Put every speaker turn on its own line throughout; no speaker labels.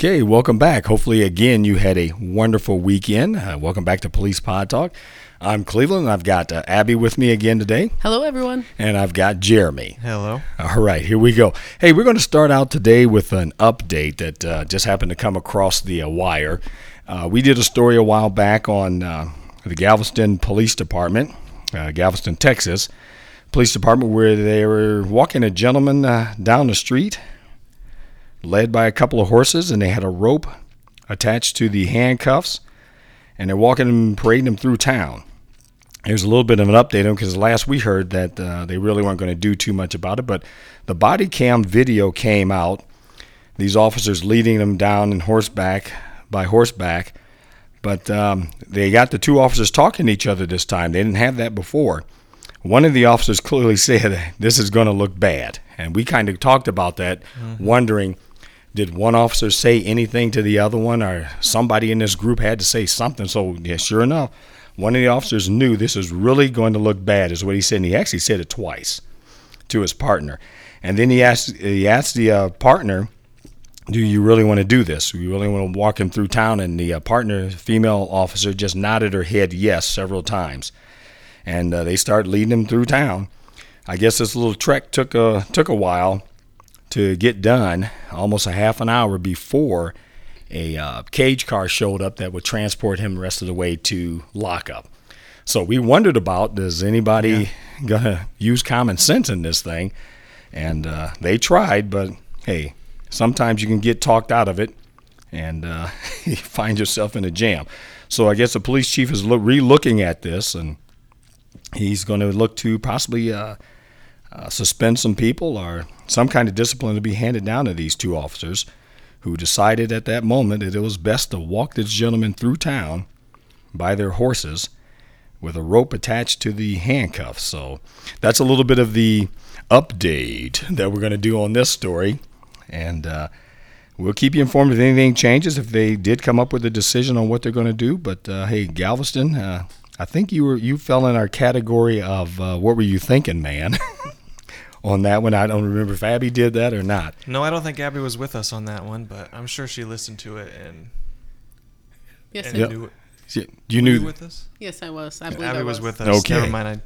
Okay, welcome back. Hopefully, again, you had a wonderful weekend. Uh, welcome back to Police Pod Talk. I'm Cleveland. I've got uh, Abby with me again today,
Hello, everyone.
and I've got Jeremy.
Hello.
All right, here we go. Hey, we're going to start out today with an update that uh, just happened to come across the uh, wire. Uh, we did a story a while back on uh, the Galveston Police Department, uh, Galveston, Texas Police Department, where they were walking a gentleman uh, down the street, led by a couple of horses, and they had a rope attached to the handcuffs, and they're walking him, parading them through town. Here's a little bit of an update on because last we heard that uh, they really weren't going to do too much about it, but the body cam video came out. These officers leading them down in horseback by horseback, but um, they got the two officers talking to each other this time. They didn't have that before. One of the officers clearly said, "This is going to look bad," and we kind of talked about that, wondering did one officer say anything to the other one or somebody in this group had to say something so yeah sure enough one of the officers knew this is really going to look bad is what he said and he actually said it twice to his partner and then he asked he asked the uh, partner do you really want to do this? Do you really want to walk him through town? And the uh, partner, female officer, just nodded her head yes several times. And uh, they started leading him through town. I guess this little trek took a took a while to get done, almost a half an hour before a uh, cage car showed up that would transport him the rest of the way to lockup. So we wondered about does anybody gonna use common sense in this thing? And uh, they tried, but hey, sometimes you can get talked out of it, and uh, you find yourself in a jam. So I guess the police chief is look, re-looking at this, and he's going to look to possibly uh, suspend some people or some kind of discipline to be handed down to these two officers who decided at that moment that it was best to walk this gentleman through town by their horses with a rope attached to the handcuffs. So that's a little bit of the update that we're going to do on this story. And uh, we'll keep you informed if anything changes, if they did come up with a decision on what they're going to do. But uh, hey, Galveston, uh, I think you were you fell in our category of uh, what were you thinking, man? on that one, I don't remember if Abby did that or not.
No, I don't think Abby was with us on that one, but I'm sure she listened to it and,
Yes,
and
I,
knew it.
You
Were
knew
you with us?
yes, I was. I believe
Abby
I
was
was
with us.
Okay.
Never mind.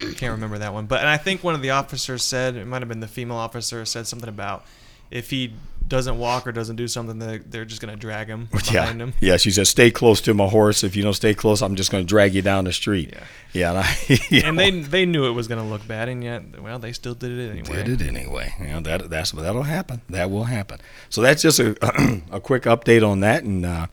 I can't remember that one. But and I think one of the officers said it might have been the female officer said something about if he doesn't walk or doesn't do something, they're, they're just gonna drag him behind
yeah,
him.
yeah. She said, "Stay close to my horse. If you don't stay close, I'm just going to drag you down the street."
Yeah.
Yeah, and, I,
And they they knew it was gonna look bad, and yet well they still did it anyway.
did it anyway. You know that that's that'll happen. That will happen. So that's just a a quick update on that, and uh,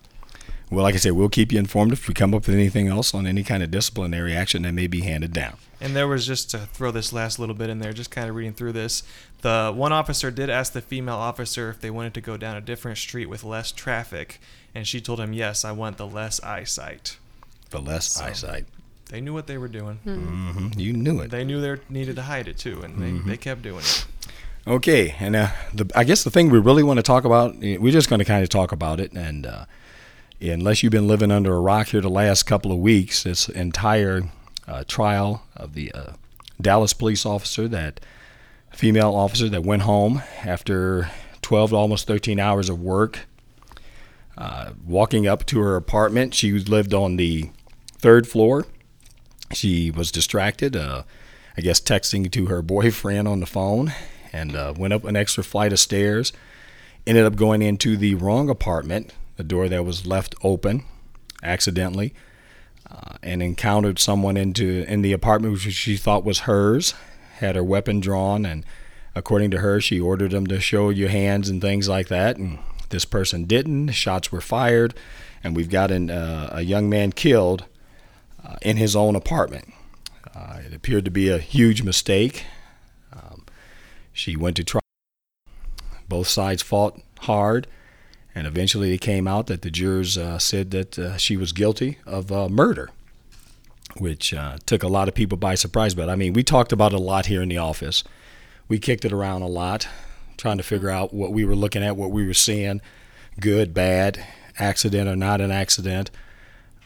well, like I said, we'll keep you informed if we come up with anything else on any kind of disciplinary action that may be handed down.
And there was just to throw this last little bit in there, just kind of reading through this. The one officer did ask the female officer if they wanted to go down a different street with less traffic, and she told him, "Yes, I want the less eyesight."
The less
So-
eyesight,
They knew what they were doing.
hmm you knew it.
They knew they needed to hide it too, and they,
Mm-hmm.
they kept doing it.
Okay, and uh, the I guess the thing we really want to talk about, we're just going to kind of talk about it, and uh, unless you've been living under a rock here the last couple of weeks, this entire uh, trial of the uh, Dallas police officer, that female officer that went home after 12 to almost 13 hours of work, uh, walking up to her apartment. She lived on the third floor. She was distracted, uh, I guess, texting to her boyfriend on the phone, and uh, went up an extra flight of stairs. Ended up going into the wrong apartment, the door that was left open accidentally, uh, and encountered someone into in the apartment which she thought was hers. Had her weapon drawn, and according to her, she ordered them to show your hands and things like that. And this person didn't. Shots were fired, and we've got an, uh, a young man killed uh, in his own apartment. Uh, it appeared to be a huge mistake. Um, she went to trial. Both sides fought hard, And eventually it came out that the jurors uh, said that uh, she was guilty of uh, murder, which uh, took a lot of people by surprise. But I mean, we talked about it a lot here in the office. We kicked it around a lot, trying to figure out what we were looking at, what we were seeing good, bad, accident or not an accident.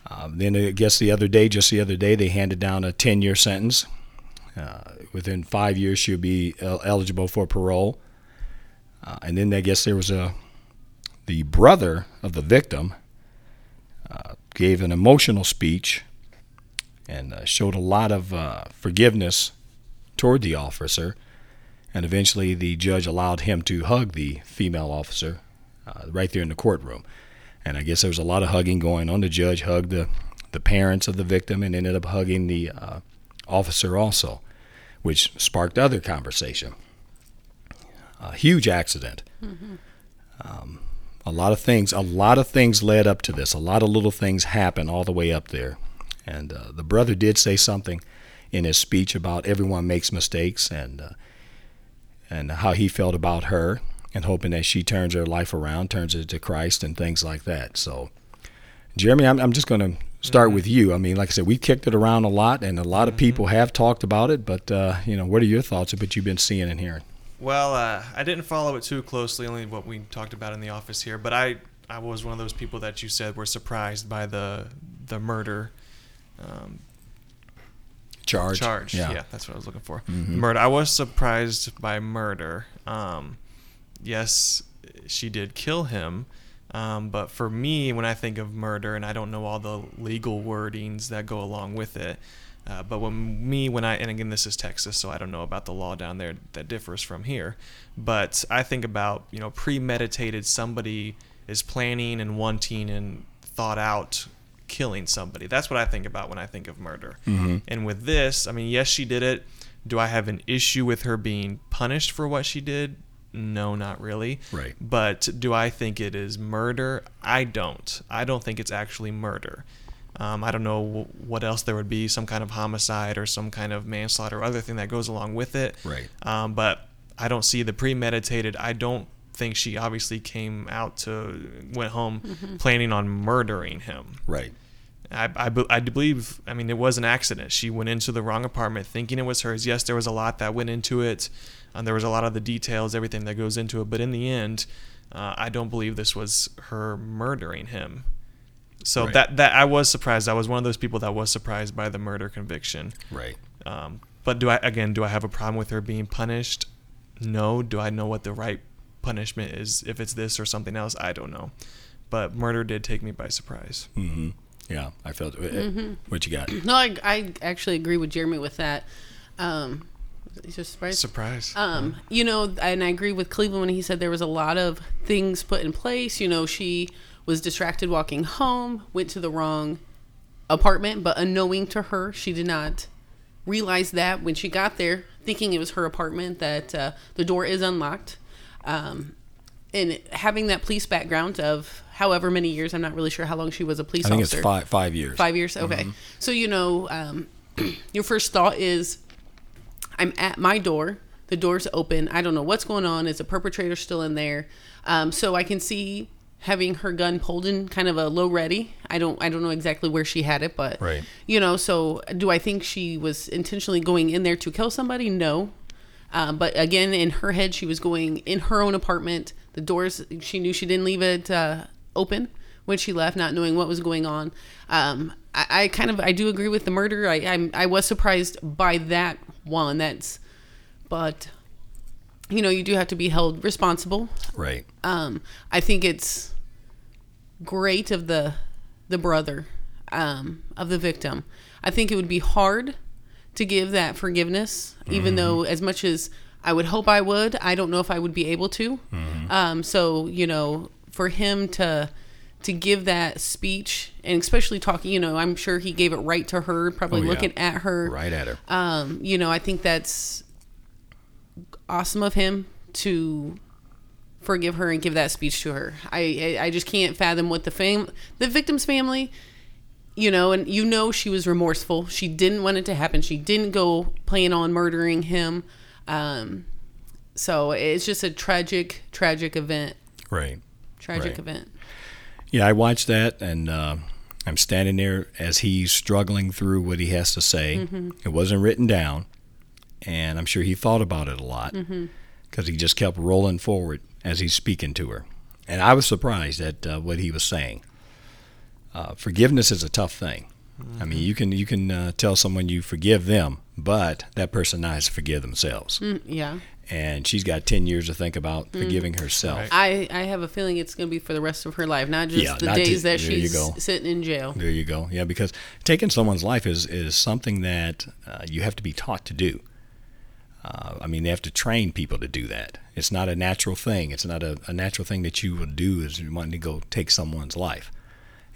Um, then I guess the other day, just the other day, they handed down a 10 year sentence. Uh, within five years, she'll be el- eligible for parole. Uh, and then I guess there was a the brother of the victim uh, gave an emotional speech and uh, showed a lot of uh, forgiveness toward the officer. And eventually, the judge allowed him to hug the female officer uh, right there in the courtroom. And I guess there was a lot of hugging going on. The judge hugged the, the parents of the victim and ended up hugging the uh, officer also, which sparked other conversation. A huge accident. Mm-hmm. Um, a lot of things, a lot of things led up to this. A lot of little things happened all the way up there. And uh, the brother did say something in his speech about everyone makes mistakes and uh, and how he felt about her and hoping that she turns her life around, turns it to Christ and things like that. So, Jeremy, I'm, I'm just going to start mm-hmm. with you. I mean, like I said, we kicked it around a lot, and a lot of mm-hmm. people have talked about it. But uh, you know, what are your thoughts of what you've been seeing and hearing?
Well, uh, I didn't follow it too closely, only what we talked about in the office here. But I, I was one of those people that you said were surprised by the the murder. Um,
charge.
Charge. Yeah. yeah. that's what I was looking for. Mm-hmm. Murder. I was surprised by murder. Um, yes, she did kill him. Um, but for me, when I think of murder, and I don't know all the legal wordings that go along with it, uh, but when me, when I, and again, this is Texas, so I don't know about the law down there that differs from here. But I think about, you know, premeditated, somebody is planning and wanting and thought out killing somebody. That's what I think about when I think of murder. Mm-hmm. And with this, I mean, yes, she did it. Do I have an issue with her being punished for what she did? No, not really.
Right.
But do I think it is murder? I don't. I don't think it's actually murder. Um, I don't know what else there would be, some kind of homicide or some kind of manslaughter or other thing that goes along with it.
Right.
Um, but I don't see the premeditated. I don't think she obviously came out to went home mm-hmm. planning on murdering him.
Right.
I, I, I believe, I mean, it was an accident. She went into the wrong apartment thinking it was hers. Yes, there was a lot that went into it, and there was a lot of the details, everything that goes into it. But in the end, uh, I don't believe this was her murdering him. So right. that that I was surprised. I was one of those people that was surprised by the murder conviction.
Right.
Um, but do I again? Do I have a problem with her being punished? No. Do I know what the right punishment is? If it's this or something else, I don't know. But murder did take me by surprise.
Mm-hmm. Yeah, I felt. Uh, mm-hmm. What you got?
No, I, I actually agree with Jeremy with that. Um, just surprised.
Surprise.
Um, you know, and I agree with Cleveland when he said there was a lot of things put in place. You know, she was distracted walking home, went to the wrong apartment, but unknowing to her, she did not realize that when she got there, thinking it was her apartment, that uh, the door is unlocked. Um, and having that police background of however many years, I'm not really sure how long she was a police
I think
officer.
it's five five years.
Five years, okay. Mm-hmm. So you know, um, your first thought is, I'm at my door. The door's open. I don't know what's going on. Is a perpetrator still in there? Um, so I can see having her gun pulled in kind of a low ready. I don't I don't know exactly where she had it, but
right.
you know, so do I think she was intentionally going in there to kill somebody? No. Uh, but again, in her head, she was going in her own apartment. The doors, she knew she didn't leave it uh, open when she left, not knowing what was going on. Um, I, I, kind of I do agree with the murder. I I'm, I was surprised by that one. That's, but you know, you do have to be held responsible.
Right.
Um, I think it's great of the the brother um, of the victim. I think it would be hard to give that forgiveness, even mm-hmm. though as much as I would hope I would, I don't know if I would be able to. Mm-hmm. Um, so you know, for him to to give that speech and especially talking, you know, I'm sure he gave it right to her, probably oh, yeah. looking at her,
right at her.
Um, you know, I think that's awesome of him to forgive her and give that speech to her. I I, I just can't fathom what the fam the victim's family, you know, and you know she was remorseful. She didn't want it to happen. She didn't go plan on murdering him. Um, so it's just a tragic, tragic event.
Right.
tragic
Right.
event.
Yeah, I watched that, and uh, I'm standing there as he's struggling through what he has to say. It wasn't written down, and I'm sure he thought about it a lot because he just kept rolling forward as he's speaking to her. And I was surprised at uh, what he was saying. Uh, forgiveness is a tough thing. I mean, you can you can uh, tell someone you forgive them, but that person now has to forgive themselves.
Mm, yeah.
And she's got ten years to think about forgiving herself.
Right.
I, I have a feeling it's going to be for the rest of her life, not just
Yeah,
the
not
days
to-
that
there you
she's
go.
sitting in jail.
There you go. Yeah, because taking someone's life is is something that uh, you have to be taught to do. Uh, I mean, they have to train people to do that. It's not a natural thing. It's not a, a natural thing that you would do is you want to go take someone's life.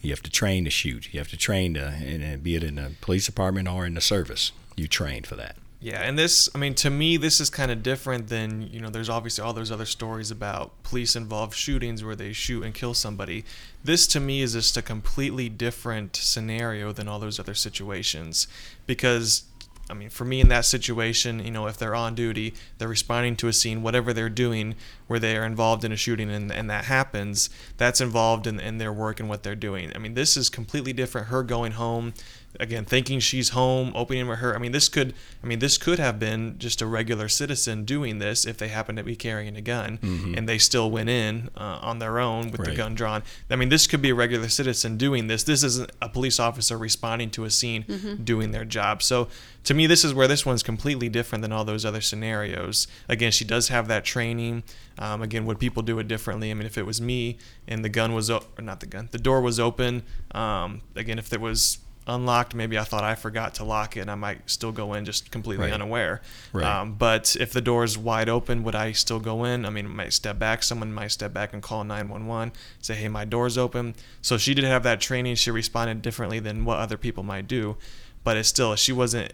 You have to train to shoot. You have to train to, and, be it in the police department or in the service. You train for that.
Yeah, and this, I mean, to me, this is kind of different than, you know, there's obviously all those other stories about police involved shootings where they shoot and kill somebody. This, to me, is just a completely different scenario than all those other situations. Because, I mean, for me in that situation, you know, if they're on duty, they're responding to a scene, whatever they're doing, where they are involved in a shooting and, and that happens, that's involved in, in their work and what they're doing. I mean, this is completely different. Her going home, again thinking she's home opening with her. I mean this could i mean this could have been just a regular citizen doing this if they happened to be carrying a gun and they still went in uh, on their own with the gun drawn. I mean this could be a regular citizen doing this. This isn't a police officer responding to a scene doing their job. So to me this is where this one's completely different than all those other scenarios. Again she does have that training. Um, again would people do it differently? I mean if it was me and the gun was o- or not the gun the door was open um, again if there was unlocked. Maybe I thought I forgot to lock it, and I might still go in just completely
Right.
unaware.
Right.
Um, but if the door is wide open, would I still go in? I mean, I might step back. Someone might step back and call 911, say, "Hey, my door's open." So she did have that training. She responded differently than what other people might do, but it's still she wasn't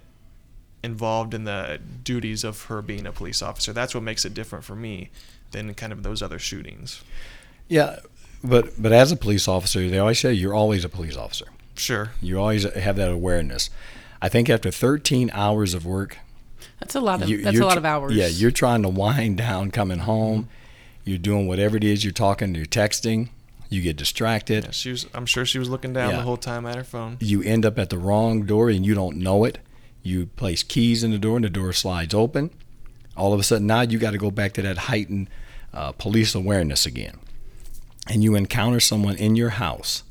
involved in the duties of her being a police officer. That's what makes it different for me than kind of those other shootings.
Yeah, but but as a police officer, they always say you're always a police officer.
Sure.
You always have that awareness. I think after 13 hours of work,
That's a lot of
you-
that's a lot of hours.
Yeah, you're trying to wind down coming home. You're doing whatever it is you're talking, you're texting. You get distracted.
Yeah, she was. I'm sure she was looking down
Yeah.
the whole time at her phone.
You end up at the wrong door and you don't know it. You place keys in the door and the door slides open. All of a sudden, now you got to go back to that heightened uh, police awareness again. And you encounter someone in your house.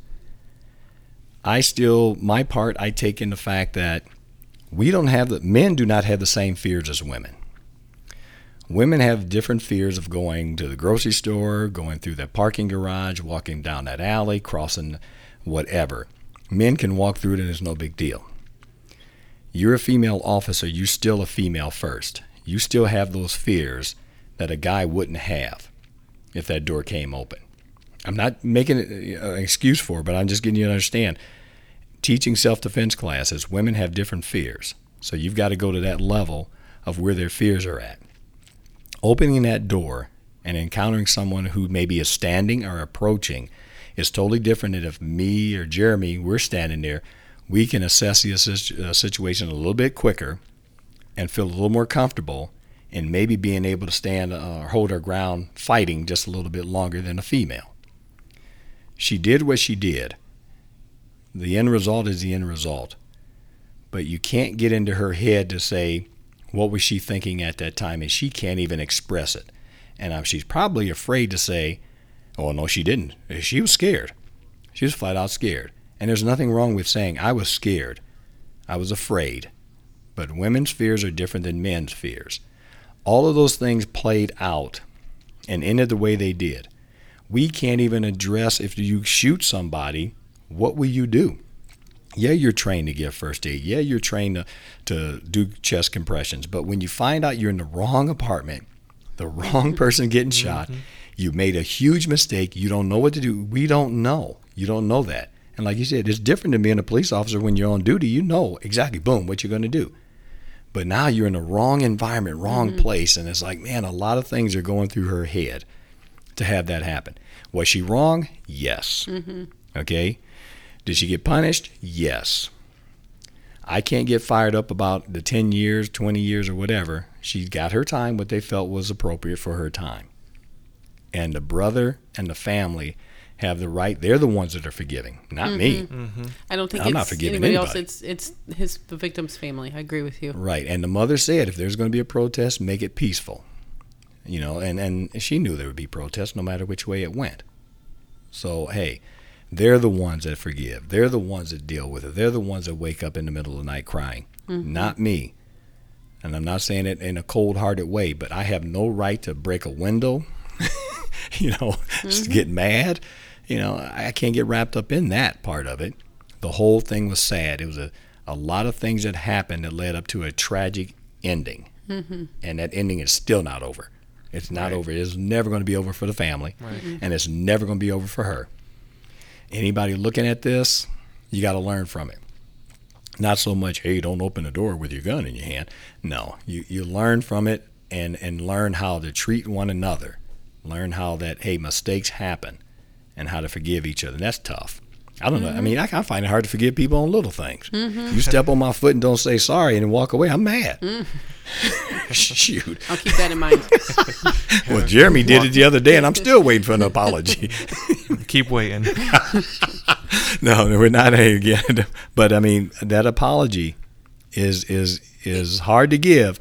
I still, my part, I take in the fact that we don't have the men do not have the same fears as women. Women have different fears of going to the grocery store, going through that parking garage, walking down that alley, crossing whatever. Men can walk through it and it's no big deal. You're a female officer, you're still a female first. You still have those fears that a guy wouldn't have if that door came open. I'm not making uh, an excuse for it, but I'm just getting you to understand. Teaching self defense classes, women have different fears. So you've got to go to that level of where their fears are at. Opening that door and encountering someone who maybe is standing or approaching is totally different than if me or Jeremy, we're standing there. We can assess the uh, situation a little bit quicker and feel a little more comfortable and maybe being able to stand uh, or hold our ground fighting just a little bit longer than a female. She did what she did. The end result is the end result. But you can't get into her head to say, what was she thinking at that time? And she can't even express it. And she's probably afraid to say, oh, no, she didn't. She was scared. She was flat out scared. And there's nothing wrong with saying, I was scared. I was afraid. But women's fears are different than men's fears. All of those things played out and ended the way they did. We can't even address if you shoot somebody, what will you do? Yeah, you're trained to give first aid. Yeah, you're trained to, to do chest compressions. But when you find out you're in the wrong apartment, the wrong person getting mm-hmm. shot, you made a huge mistake, you don't know what to do. We don't know. You don't know that. And like you said, it's different than being a police officer when you're on duty. You know exactly, boom, what you're going to do. But now you're in the wrong environment, wrong mm-hmm. place. And it's like, man, a lot of things are going through her head to have that happen. Was she wrong? Yes. Mm-hmm. Okay. Did she get punished? Yes. I can't get fired up about the 10 years, 20 years, or whatever. She got her time, what they felt was appropriate for her time. and the brother and the family have the right. They're the ones that are forgiving, not me. Mm-hmm. Mm-hmm.
I don't think
I'm not forgiving
anybody else.
anybody.
It's it's his the victim's family. I agree with you.
Right. And the mother said, if there's going to be a protest, make it peaceful. You know, and, and she knew there would be protests no matter which way it went. So, hey, they're the ones that forgive. They're the ones that deal with it. They're the ones that wake up in the middle of the night crying, mm-hmm. not me. And I'm not saying it in a cold hearted way, but I have no right to break a window, you know, just mm-hmm. get mad. You know, I can't get wrapped up in that part of it. The whole thing was sad. It was a, a lot of things that happened that led up to a tragic ending. Mm-hmm. And that ending is still not over. It's not
Right.
over. It's never going to be over for the family.
Right. Mm-hmm.
And it's never going to be over for her. Anybody looking at this, you got to learn from it. Not so much, hey, don't open the door with your gun in your hand. No, you, you learn from it and, and learn how to treat one another. Learn how that, hey, mistakes happen and how to forgive each other. And that's tough. I don't know. I mean, mm-hmm. I, I find it hard to forgive people on little things. Mm-hmm. You step on my foot and don't say sorry and then walk away, I'm mad. Mm. Shoot.
I'll keep that in mind.
Well, Jeremy did it the other day, and I'm still waiting for an apology.
Keep waiting.
no, no, we're not again. But I mean, that apology is is is hard to give,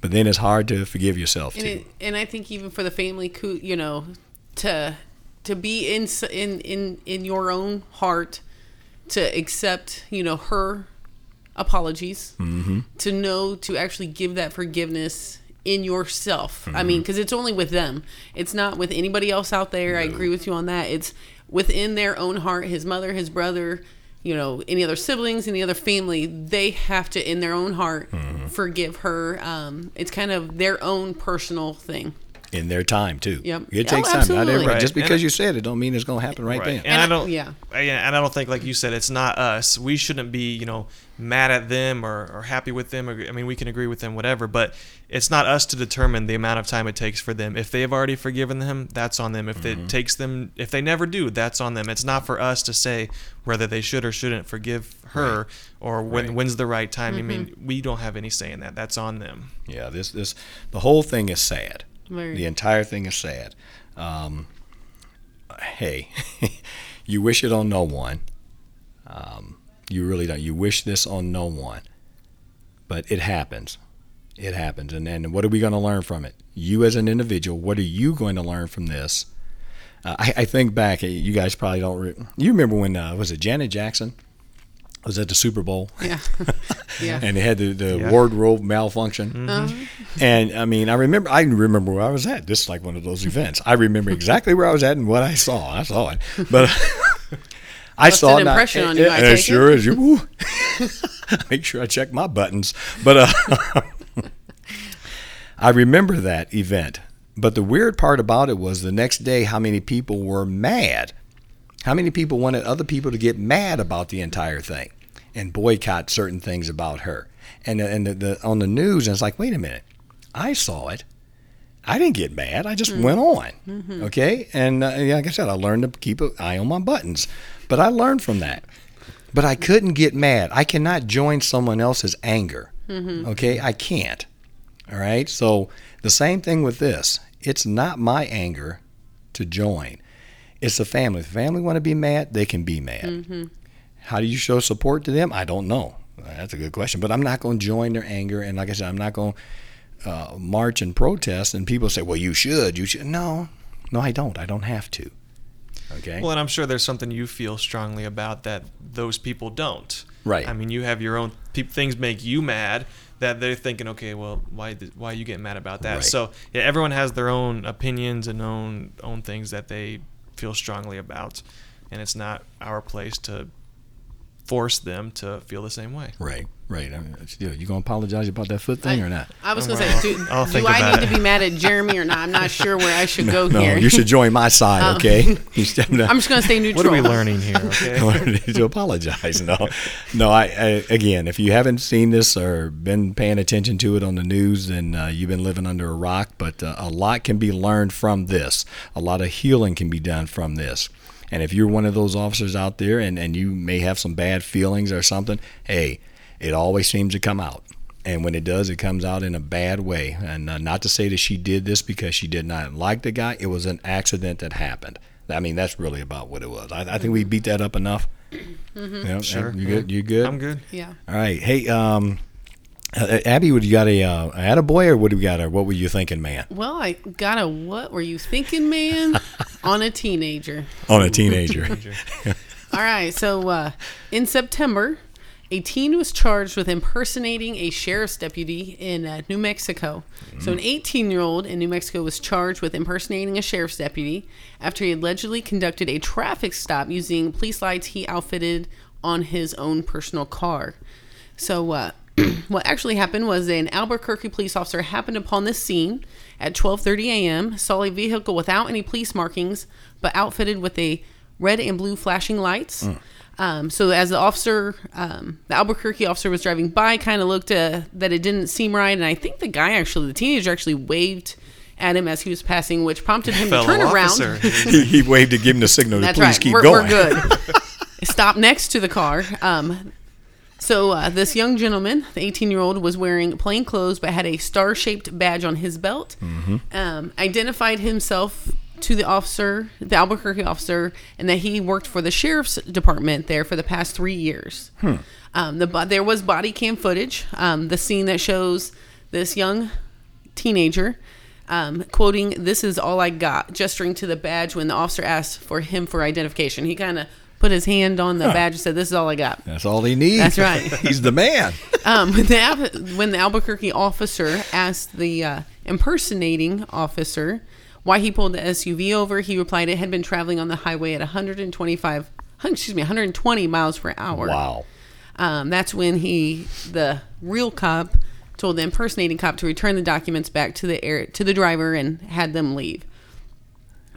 but then it's hard to forgive yourself
and
too.
it, and I think even for the family, you know, to to be in in in in your own heart to accept, you know, her apologies,
Mm-hmm.
to know to actually give that forgiveness in yourself. I
Mm-hmm.
mean, because it's only with them. It's not with anybody else out there. I agree with you on that. It's within their own heart. His mother, his brother. You know, any other siblings, any other family, they have to, in their own heart,
Mm-hmm.
forgive her. Um, it's kind of their own personal thing.
In their time too.
Yep.
It
Oh,
takes time. Not
absolutely.
everybody,
Right.
just because
I-
you said it, don't mean it's going to happen right,
right.
then.
And, I
I-
don't.
yeah.
I- and I don't think, like you said, it's not us. We shouldn't be, you know, mad at them or, or happy with them. Or, I mean, we can agree with them, whatever. But it's not us to determine the amount of time it takes for them. If they've already forgiven them, that's on them. If
Mm-hmm.
it takes them, if they never do, that's on them. It's not for us to say whether they should or shouldn't forgive her or when
Right.
when's the right time. I mean, we don't have any say in that. That's on them.
Yeah, this this the whole thing is sad. The entire thing is sad. Um, hey, you wish it on no one. Um, you really don't. You wish this on no one. But it happens. It happens. And then what are we going to learn from it? You as an individual, what are you going to learn from this? Uh, I, I think back. You guys probably don't. Re- you remember when uh, was it Janet Jackson? Was at the Super Bowl?
Yeah. yeah.
and they had the, the
Yeah.
wardrobe malfunction.
Uh-huh.
And I mean, I remember, I remember where I was at. This is like one of those events. I remember exactly where I was at and what I saw. I saw it, but I
Left
saw
an
it. and I-
impression on you,
and
I
it
take it.
sure is. You make sure I check my buttons. But uh, I remember that event. But the weird part about it was the next day, how many people were mad. How many people wanted other people to get mad about the entire thing and boycott certain things about her? And and the, the on the news, and it's like, wait a minute, I saw it. I didn't get mad. I just went on. Mm-hmm. Okay, and uh, yeah, like I said, I learned to keep an eye on my buttons. But I learned from that. But I couldn't get mad. I cannot join someone else's anger. Mm-hmm. Okay, I can't. All right. So the same thing with this. It's not my anger to join. It's the family. If the family want to be mad, they can be mad. Mm-hmm. How do you show support to them? I don't know. That's a good question. But I'm not going to join their anger. And like I said, I'm not going to uh, march and protest. And people say, well, you should. You should. No, no, I don't. I don't have to. Okay.
Well, and I'm sure there's something you feel strongly about that those people don't.
Right.
I mean, you have your own things make you mad that they're thinking, okay, well, why why you get mad about that?
Right.
So yeah, everyone has their own opinions and own own things that they feel strongly about, and it's not our place to force them to feel the same way.
right. Right. I mean, you you going to apologize about that foot thing
I,
or not?
I was going
Well,
to say, do,
I'll
do I need
it.
to be mad at Jeremy or not? I'm not sure where I should go
No,
here.
you should join my side,
Oh.
okay? You step down-
I'm just going to stay neutral.
What are we learning here? Okay.
learn to apologize. No, no. I, I again, if you haven't seen this or been paying attention to it on the news, then uh, you've been living under a rock. But uh, a lot can be learned from this. A lot of healing can be done from this. And if you're one of those officers out there, and, and you may have some bad feelings or something, hey, it always seems to come out. and when it does, it comes out in a bad way. And uh, not to say that she did this because she did not like the guy. It was an accident that happened. I mean, that's really about what it was. I, I think we beat that up enough. Yeah,
Sure.
You good? You good?
I'm good.
Yeah.
All right. Hey, um, uh, Abby, would you got a uh, a boy or what do we got? Or what were you thinking, man?
Well, I got a what were you thinking, man? on a teenager.
On a teenager.
All right. So uh, in September, a teen was charged with impersonating a sheriff's deputy in uh, New Mexico. So an 18 year old in New Mexico was charged with impersonating a sheriff's deputy after he allegedly conducted a traffic stop using police lights he outfitted on his own personal car. So, uh, what actually happened was an Albuquerque police officer happened upon this scene at 12:30 a.m. saw a vehicle without any police markings, but outfitted with a red and blue flashing lights. Um, so, as the officer, um, the Albuquerque officer was driving by, kind of looked uh, that it didn't seem right, and I think the guy actually, the teenager, actually waved at him as he was passing, which prompted him to turn
officer.
around.
he, he waved to give him the signal to
That's
please
right.
keep
we're,
going.
we're good. Stop next to the car. Um, so uh, this young gentleman, the 18 year old, was wearing plain clothes but had a star shaped badge on his belt. Um, identified himself to the officer, the Albuquerque officer, and that he worked for the sheriff's department there for the past three years. Um, the there was body cam footage. Um, the scene that shows this young teenager um, quoting, "This is all I got," gesturing to the badge when the officer asked for him for identification. He kind of put his hand on the badge and said, "This is all I got."
That's all he needs.
That's right.
He's the man.
Um, when, the, when the Albuquerque officer asked the uh, impersonating officer why he pulled the SUV over, he replied it had been traveling on the highway at 125, excuse me, 120 miles per hour.
Wow.
Um, that's when he, the real cop, told the impersonating cop to return the documents back to the air, to the driver and had them leave.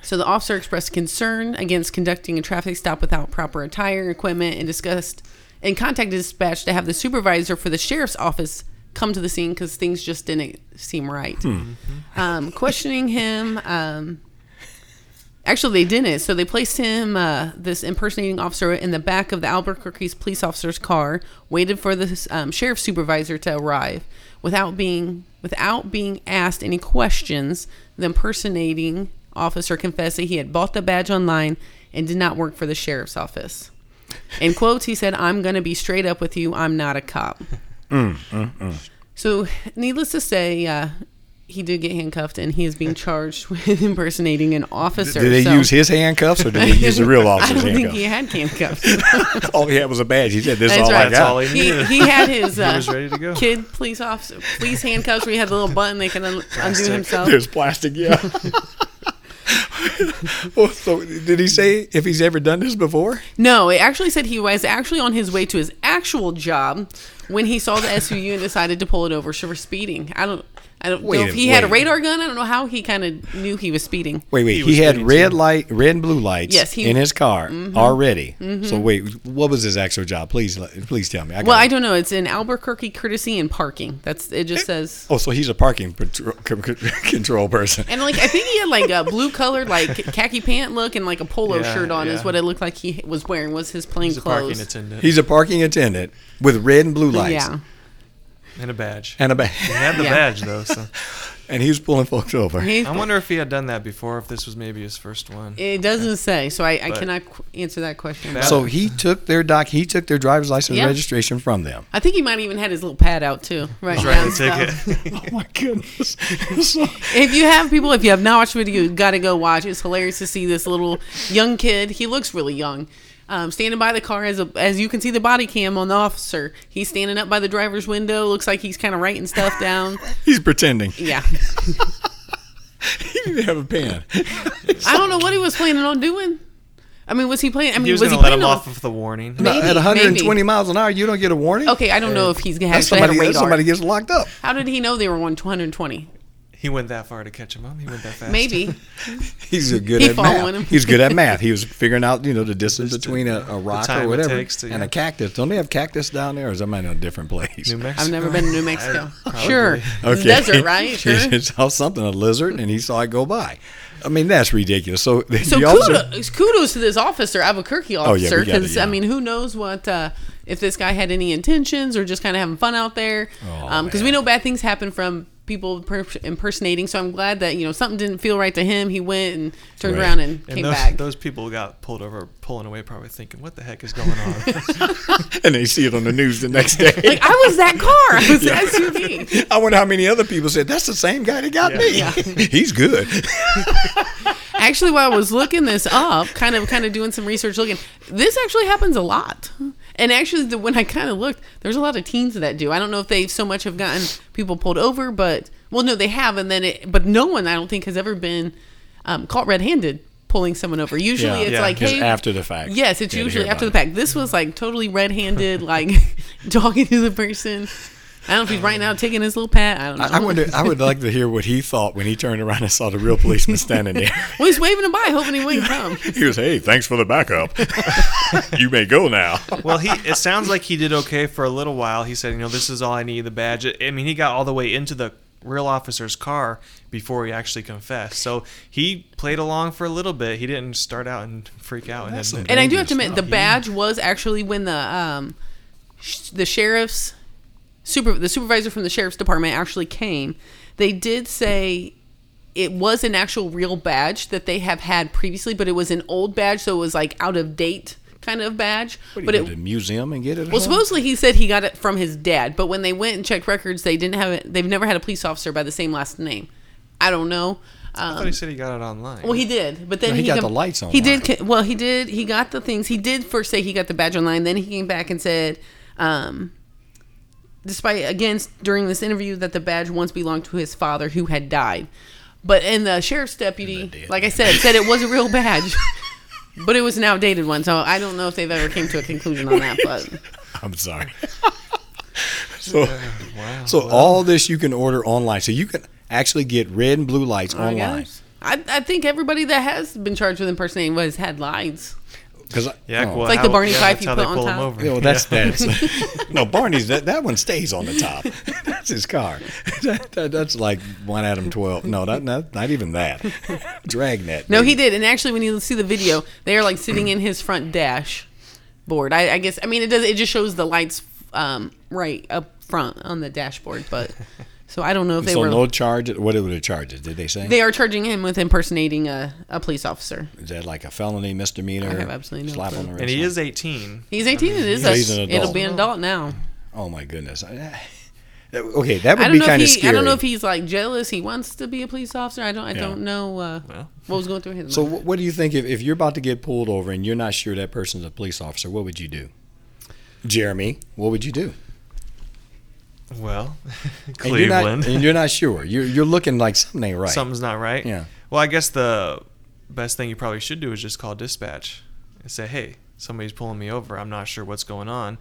So the officer expressed concern against conducting a traffic stop without proper attire, equipment, and discussed and contacted dispatch to have the supervisor for the sheriff's office come to the scene because things just didn't seem right. Um, questioning him, um, Actually, they didn't. So they placed him, uh, this impersonating officer, in the back of the Albuquerque's police officer's car, waited for the um, sheriff's supervisor to arrive. Without being without being asked any questions, the impersonating officer confessed that he had bought the badge online and did not work for the sheriff's office. In quotes, he said, "I'm going to be straight up with you. I'm not a cop." So, needless to say, uh, he did get handcuffed, and he is being charged with impersonating an officer.
Did they
So-
use his handcuffs or did they use the real
I
officer's
don't think
handcuffs?
he had handcuffs.
all he had was a badge. He said, "This is
That's
all
right.
I
That's
got."
all he
he, he had his
He
uh,
was ready to go.
kid police officer police handcuffs where he had the little button they can un- undo himself.
There's plastic, yeah. well, so did he say if he's ever done this before?
No, it actually said he was actually on his way to his actual job when he saw the SUV and decided to pull it over for speeding. I don't. I don't
Wait
know if he had a radar gun. I don't know how he kind of knew he was speeding.
Wait, wait.
He
He, had red
too.
light, red and blue lights
Yes, he- Mm-hmm.
in his car already. So wait, what was his actual job? Please, please tell me. I
Well, I don't know. It's in Albuquerque courtesy and parking. That's it. Just says.
Oh, so he's a parking patrol, con- con- control person.
And like I think he had like a blue colored like khaki pant look and like a polo
Yeah,
shirt on is what it looked like he was wearing was his plain
He's a parking
clothes.
attendant
He's a parking attendant with red and blue lights
Yeah.
And a badge.
and a badge.
He
badge,
had the
Yeah.
badge though, so
and he was pulling folks over.
He-
I wonder if he had done that before. If this was maybe his first one.
It doesn't say, so I, I
But-
cannot qu- answer that question.
That-
So he took their doc. He took their driver's license
Yeah.
registration from them.
I think he might even had his little pad out too, right?
He's
down
writing a
stuff.
ticket.
Oh my goodness! So-
If you have people, if you have not watched the video, you got to go watch. It's hilarious to see this little young kid. He looks really young. Um, standing by the car as a, as you can see the body cam on the officer. He's standing up by the driver's window. Looks like he's kind of writing stuff down.
he's pretending.
Yeah,
He didn't have a pen.
I don't know what he was planning on doing. I mean, was he playing? I mean,
he was,
was,
gonna
he
let
planning
him off with the warning.
Maybe,
At 120
maybe.
miles an hour, you don't get a warning.
Okay, I don't know if he's
That's
actually had a
somebody.
radar.
Somebody gets locked up.
How did he know they were on 220?
He went that far to catch him up. He went that fast.
Maybe.
He's a good
He
at
following
math.
him.
He's good at math. He was figuring out, you know, the distance
Distance,
between a, a rock
time
or whatever
takes to-
and
yeah.
a cactus. Don't they have cactus down there, or is that in a different place?
New Mexico.
I've never been to New Mexico.
Probably.
Sure. It's Desert, right? Sure.
he saw something, a lizard, and he saw it go by. I mean, that's ridiculous. So, the
So
officer-
kudos, kudos to this officer, Albuquerque
Oh, yeah, we
officer,
got it,
because
yeah.
I mean, who knows what uh, if this guy had any intentions or just kind of having fun out there.
Oh,
Because we
man.
know bad things happen from people per- impersonating. So I'm glad that you know something didn't feel right to him. He went and turned
Right.
around and,
And
came
those,
back.
those people got pulled over, pulling away, probably thinking, "What the heck is going on?"
and they see it on the news the next day.
like I was that car. I was the SUV.
I wonder how many other people said that's the same guy that got
Yeah.
me. He's good.
Actually, while I was looking this up, kind of kind of doing some research, looking, this actually happens a lot. And actually, the, when I kind of looked, there's a lot of teens that do. I don't know if they so much have gotten people pulled over, but well, no, they have, and then it, but no one I don't think has ever been um, caught red-handed pulling someone over. Usually,
Yeah.
it's
Yeah.
like, hey,
after the fact.
Yes, it's
You had to
usually after the fact. This was like totally red-handed, like talking to the person. I don't know if he's right now taking his little pat. I don't know.
I, I wonder. I would like to hear what he thought when he turned around and saw the real policeman standing there.
well, he's waving him by, hoping he wouldn't come.
He was, "Hey, thanks for the backup. you may go now."
well, he it sounds like he did okay for a little while. He said, "You know, this is all I need, the badge." I mean, he got all the way into the real officer's car before he actually confessed. So he played along for a little bit. He didn't start out and freak out. And
That's
then,
some
And I do have to admit, the
stuff, yeah.
badge was actually when the um, sh- the sheriff's super the supervisor from the sheriff's department actually came. They did say it was an actual real badge that they have had previously, but it was an old badge, so it was like out of date kind of badge.
What,
but
you
it
go to the museum and get it?
well,
something?
supposedly he said he got it from his dad, but when they went and checked records, they didn't have it. They've never had a police officer by the same last name. I don't know.
I thought
Um,
he said he got it online.
well, he did, but then
No, he got
com-
the lights on.
He did.
online.
Well, he did. He got the things. He did first say he got the badge online. Then he came back and said, um, despite again during this interview, that the badge once belonged to his father who had died. But and the sheriff's deputy,
dead
like I said, said it was a real badge, but it was an outdated one. So I don't know if they've ever came to a conclusion on that. But
I'm sorry. so,
wow.
so all this you can order online. So you can actually get red and blue lights
I
online.
guess. I, I think everybody that has been charged with impersonating was had lights.
Because
yeah,
oh,
well,
like the Barney
yeah,
Fife
that's
you put on top.
over.
Yeah, well, that's that's no Barney's. That that one stays on the top. That's his car. That, that- that's like one Adam twelve. No, not not, not even that. Dragnet.
No, he did. And actually, when you see the video, they are like sitting in his front dash board. I, I guess. I mean, it does. It just shows the lights um, right up front on the dashboard. But so I don't know if they
So
were.
no charge. What are the charges? Did they say?
they are charging him with impersonating a, a police officer.
Is that like a felony misdemeanor?
I have absolutely no
slap
clue.
on the wrist.
and he is 18.
He's 18. It is.
So
a-
he's an
It'll be an adult now.
Oh my goodness. Okay, that would be kind of
he.
scary.
I don't know if he's like jealous. He wants to be a police officer. I don't. I
Yeah.
don't know uh,
Well.
what was going through his mind.
So, what do you think if, if you're about to get pulled over and you're not sure that person's a police officer? What would you do, Jeremy? What would you do?
Well,
And you're not,
Cleveland.
and you're not sure. You're you're looking like something ain't right.
Something's not right.
Yeah.
Well, I guess the best thing you probably should do is just call dispatch and say, "Hey, somebody's pulling me over. I'm not sure what's going on."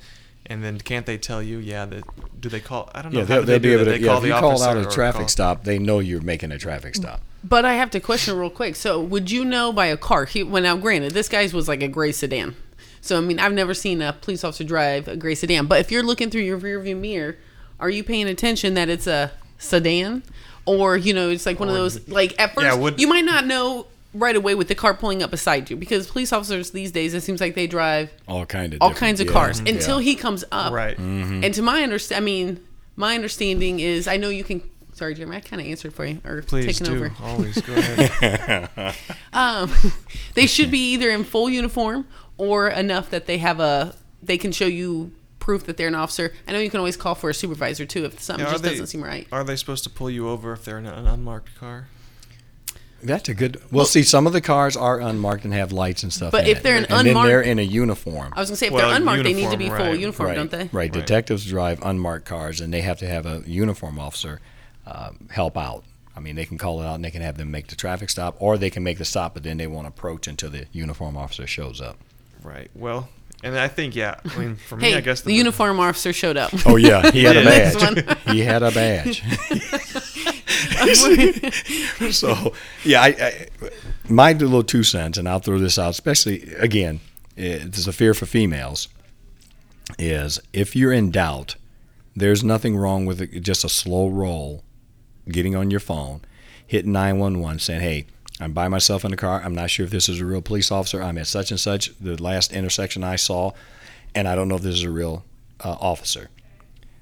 And then can't they tell you? Yeah, that do they call? I don't know.
Yeah, they'll,
do
they'll
they
be able
that?
to.
They
Yeah,
call
if you call out a traffic
call-
stop, they know you're making a traffic stop.
But I have to question real quick. So, would you know by a car? He, well, now, granted, this guy's was like a gray sedan. So, I mean, I've never seen a police officer drive a gray sedan. But if you're looking through your rearview mirror, are you paying attention that it's a sedan, or you know, it's like one of those like at first
Yeah, would-
you might not know right away with the car pulling up beside you because police officers these days it seems like they drive
All kind of
all kinds of
yeah,
cars
yeah.
until he comes up.
Right.
And to my understand, I mean, my understanding is I know you can. Sorry, Jeremy, I kind of answered for you or
Please
taken
do.
over.
Always go ahead.
Um, they should be either in full uniform or enough that they have a they can show you proof that they're an officer. I know you can always call for a supervisor too if something
Yeah,
just
they-
doesn't seem right.
Are they supposed to pull you over if they're in an unmarked car?
That's a good. Well, see, some of the cars are unmarked and have lights and stuff.
But
in
if they're an
and then they're in a uniform.
I was gonna say if
Well,
they're unmarked, they need to be full
right,
uniform,
right,
don't they?
Right.
Right.
Detectives drive unmarked cars, and they have to have a uniform officer uh, help out. I mean, they can call it out, and they can have them make the traffic stop, or they can make the stop, but then they won't approach until the uniform officer shows up.
Right. Well, and I think yeah. I mean, for me,
Hey,
I guess
the uniform officer showed up.
Oh yeah, he had a badge. he had a badge. so yeah, I, I my little two cents, and I'll throw this out, especially again, it's a fear for females. Is if you're in doubt, there's nothing wrong with it, just a slow roll, getting on your phone, hitting nine one one, saying, "Hey, I'm by myself in the car. I'm not sure if this is a real police officer. I'm at such and such, the last intersection I saw." and I don't know if this is a real uh, officer.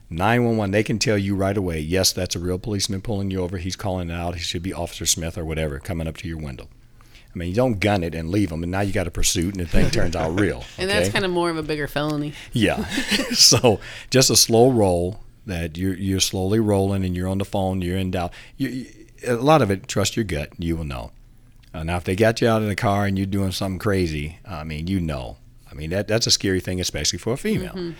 911, they can tell you right away, yes, that's a real policeman pulling you over. He's calling it out. He should be Officer Smith or whatever coming up to your window. I mean, you don't gun it and leave them, and now you got a pursuit, and the thing turns out real.
And that's kind of more of a bigger felony.
Yeah. so just a slow roll that you're you're slowly rolling, and you're on the phone. You're in doubt. You, you, a lot of it, trust your gut. You will know. Uh, now, if they got you out of the car and you're doing something crazy, I mean, you know. I mean, that that's a scary thing, especially for a female.
Mm-hmm.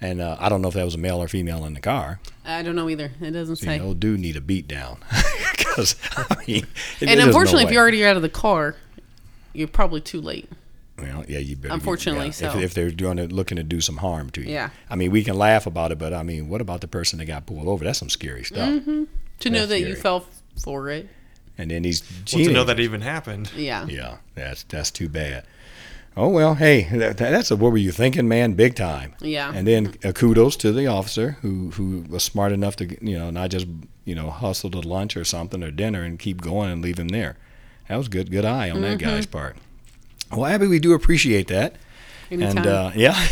And uh, I don't know if that was a male or female in the car.
I don't know either. It doesn't
So,
say.
you know, do need a beat down because I mean, it-
and
no
unfortunately, if you're already out of the car, you're probably too late.
Well, yeah, you better.
Unfortunately,
yeah,
so.
if, if they're doing it, looking to do some harm to you.
Yeah.
I mean, we can laugh about it, but I mean, what about the person that got pulled over? That's some scary stuff.
Mm-hmm. To know
That's
that you fell for it.
And then he's
Well, to know that even happened.
Yeah.
Yeah, that's that's too bad. Oh well, hey, that, that's a, what were you thinking, man? Big time.
Yeah.
And then uh, kudos to the officer who who was smart enough to you know not just you know hustle to lunch or something or dinner and keep going and leave him there. That was good good eye on that guy's part. Well, Abby, we do appreciate that.
Anytime.
And uh, yeah,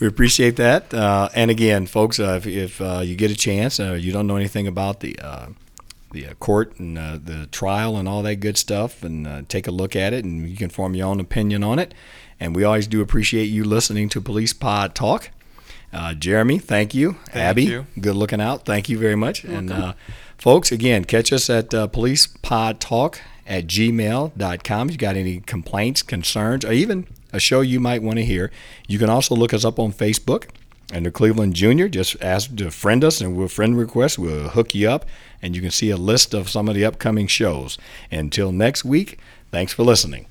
we appreciate that. Uh, and again, folks, uh, if, if uh, you get a chance, uh, you don't know anything about the uh, the uh, court and uh, the trial and all that good stuff, and uh, take a look at it, and you can form your own opinion on it. And we always do appreciate you listening to Police Pod Talk. Uh, Jeremy, thank you. Abby,
you.
good looking out. Thank you very much. And uh, folks, again, catch us at uh, Police Pod Talk at gmail.com. If you got any complaints, concerns, or even a show you might want to hear, you can also look us up on Facebook under Cleveland Junior. Just ask to friend us, and we'll friend request. We'll hook you up, and you can see a list of some of the upcoming shows. Until next week, thanks for listening.